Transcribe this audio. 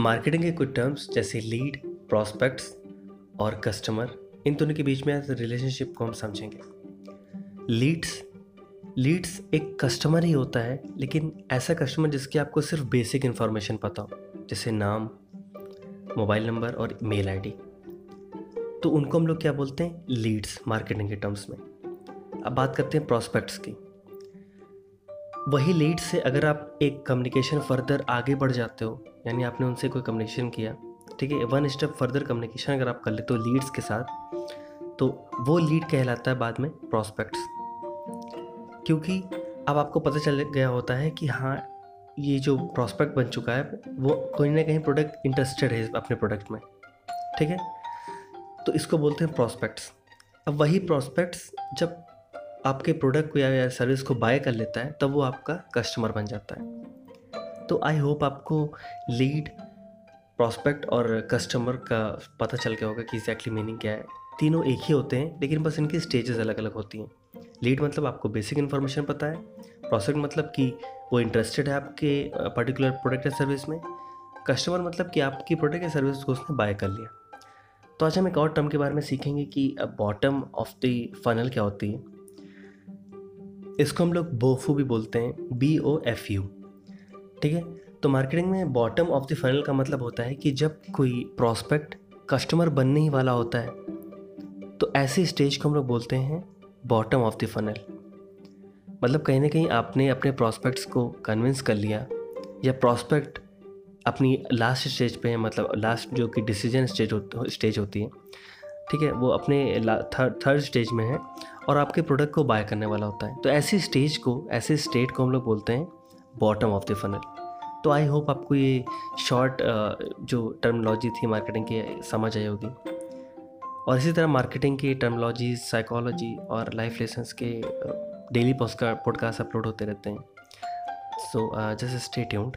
Marketing के कुछ terms जैसे लीड प्रॉस्पेक्ट्स और कस्टमर इन दोनों के बीच में रिलेशनशिप को हम समझेंगे। लीड्स लीड्स एक कस्टमर ही होता है, लेकिन ऐसा कस्टमर जिसकी आपको सिर्फ़ बेसिक इन्फॉर्मेशन पता हो, जैसे नाम मोबाइल नंबर और मेल आईडी तो उनको हम लोग क्या बोलते हैं? लीड्स मार्केटिंग के टर्म्स में। अब बात करते हैं प्रॉस्पेक्ट्स की। वही लीड से अगर आप एक कम्युनिकेशन फर्दर आगे बढ़ जाते हो, यानी आपने उनसे कोई कम्युनिकेशन किया, ठीक है वन स्टेप फर्दर कम्युनिकेशन अगर आप कर लेते हो लीड्स के साथ तो वो लीड कहलाता है बाद में प्रॉस्पेक्ट्स क्योंकि अब आपको पता चल गया होता है कि हाँ ये जो प्रॉस्पेक्ट बन चुका है, वो कहीं ना कहीं प्रोडक्ट इंटरेस्टेड है अपने प्रोडक्ट में, ठीक है? तो इसको बोलते हैं प्रॉस्पेक्ट्स अब वही प्रॉस्पेक्ट्स जब आपके प्रोडक्ट को या सर्विस को बाय कर लेता है, तब वो आपका कस्टमर बन जाता है। तो आई होप आपको लीड प्रॉस्पेक्ट और कस्टमर का पता चल गया होगा कि एग्जैक्टली मीनिंग क्या है। तीनों एक ही होते हैं, लेकिन बस इनकी स्टेजेस अलग अलग होती हैं। लीड मतलब आपको बेसिक इन्फॉर्मेशन पता है। प्रोसेक्ट मतलब कि वो इंटरेस्टेड है आपके पर्टिकुलर प्रोडक्ट या सर्विस में। कस्टमर मतलब कि आपकी प्रोडक्ट या सर्विस को उसने बाय कर लिया। तो आज हम एक और टर्म के बारे में सीखेंगे कि बॉटम ऑफ़ द फनल क्या होती है। इसको हम लोग बोफू भी बोलते हैं बी ओ एफ़ यू ठीक है? तो मार्केटिंग में बॉटम ऑफ़ द फनल का मतलब होता है कि जब कोई प्रॉस्पेक्ट कस्टमर बनने ही वाला होता है तो ऐसी स्टेज को हम लोग बोलते हैं बॉटम ऑफ़ द फनल मतलब कहीं ना कहीं आपने अपने प्रॉस्पेक्ट्स को कन्विंस कर लिया या प्रॉस्पेक्ट अपनी लास्ट स्टेज पे है मतलब लास्ट जो कि डिसीज़न स्टेज हो, स्टेज होती है ठीक है, वो अपने थर्ड स्टेज में है और आपके प्रोडक्ट को बाय करने वाला होता है। तो ऐसी स्टेज को, ऐसे स्टेट को हम लोग बोलते हैं बॉटम ऑफ़ द फनल तो आई होप आपको ये शॉर्ट जो टर्मोलॉजी थी मार्केटिंग की, समझ आई होगी। और इसी तरह मार्केटिंग की टर्मोलॉजी साइकोलॉजी और लाइफ लेसन्स के डेली पॉडकास्ट अपलोड होते रहते हैं। सो जैसे स्टे ट्यून्ड